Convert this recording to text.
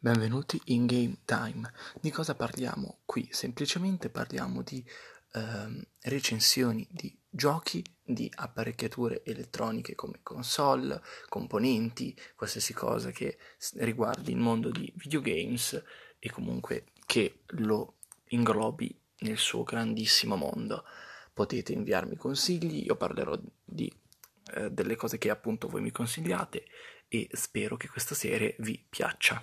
Benvenuti in Game Time. Di cosa parliamo qui? Semplicemente parliamo di ehm, recensioni di giochi, di apparecchiature elettroniche come console, componenti, qualsiasi cosa che riguardi il mondo di videogames e comunque che lo inglobi nel suo grandissimo mondo. Potete inviarmi consigli, io parlerò di eh, delle cose che appunto voi mi consigliate e spero che questa serie vi piaccia.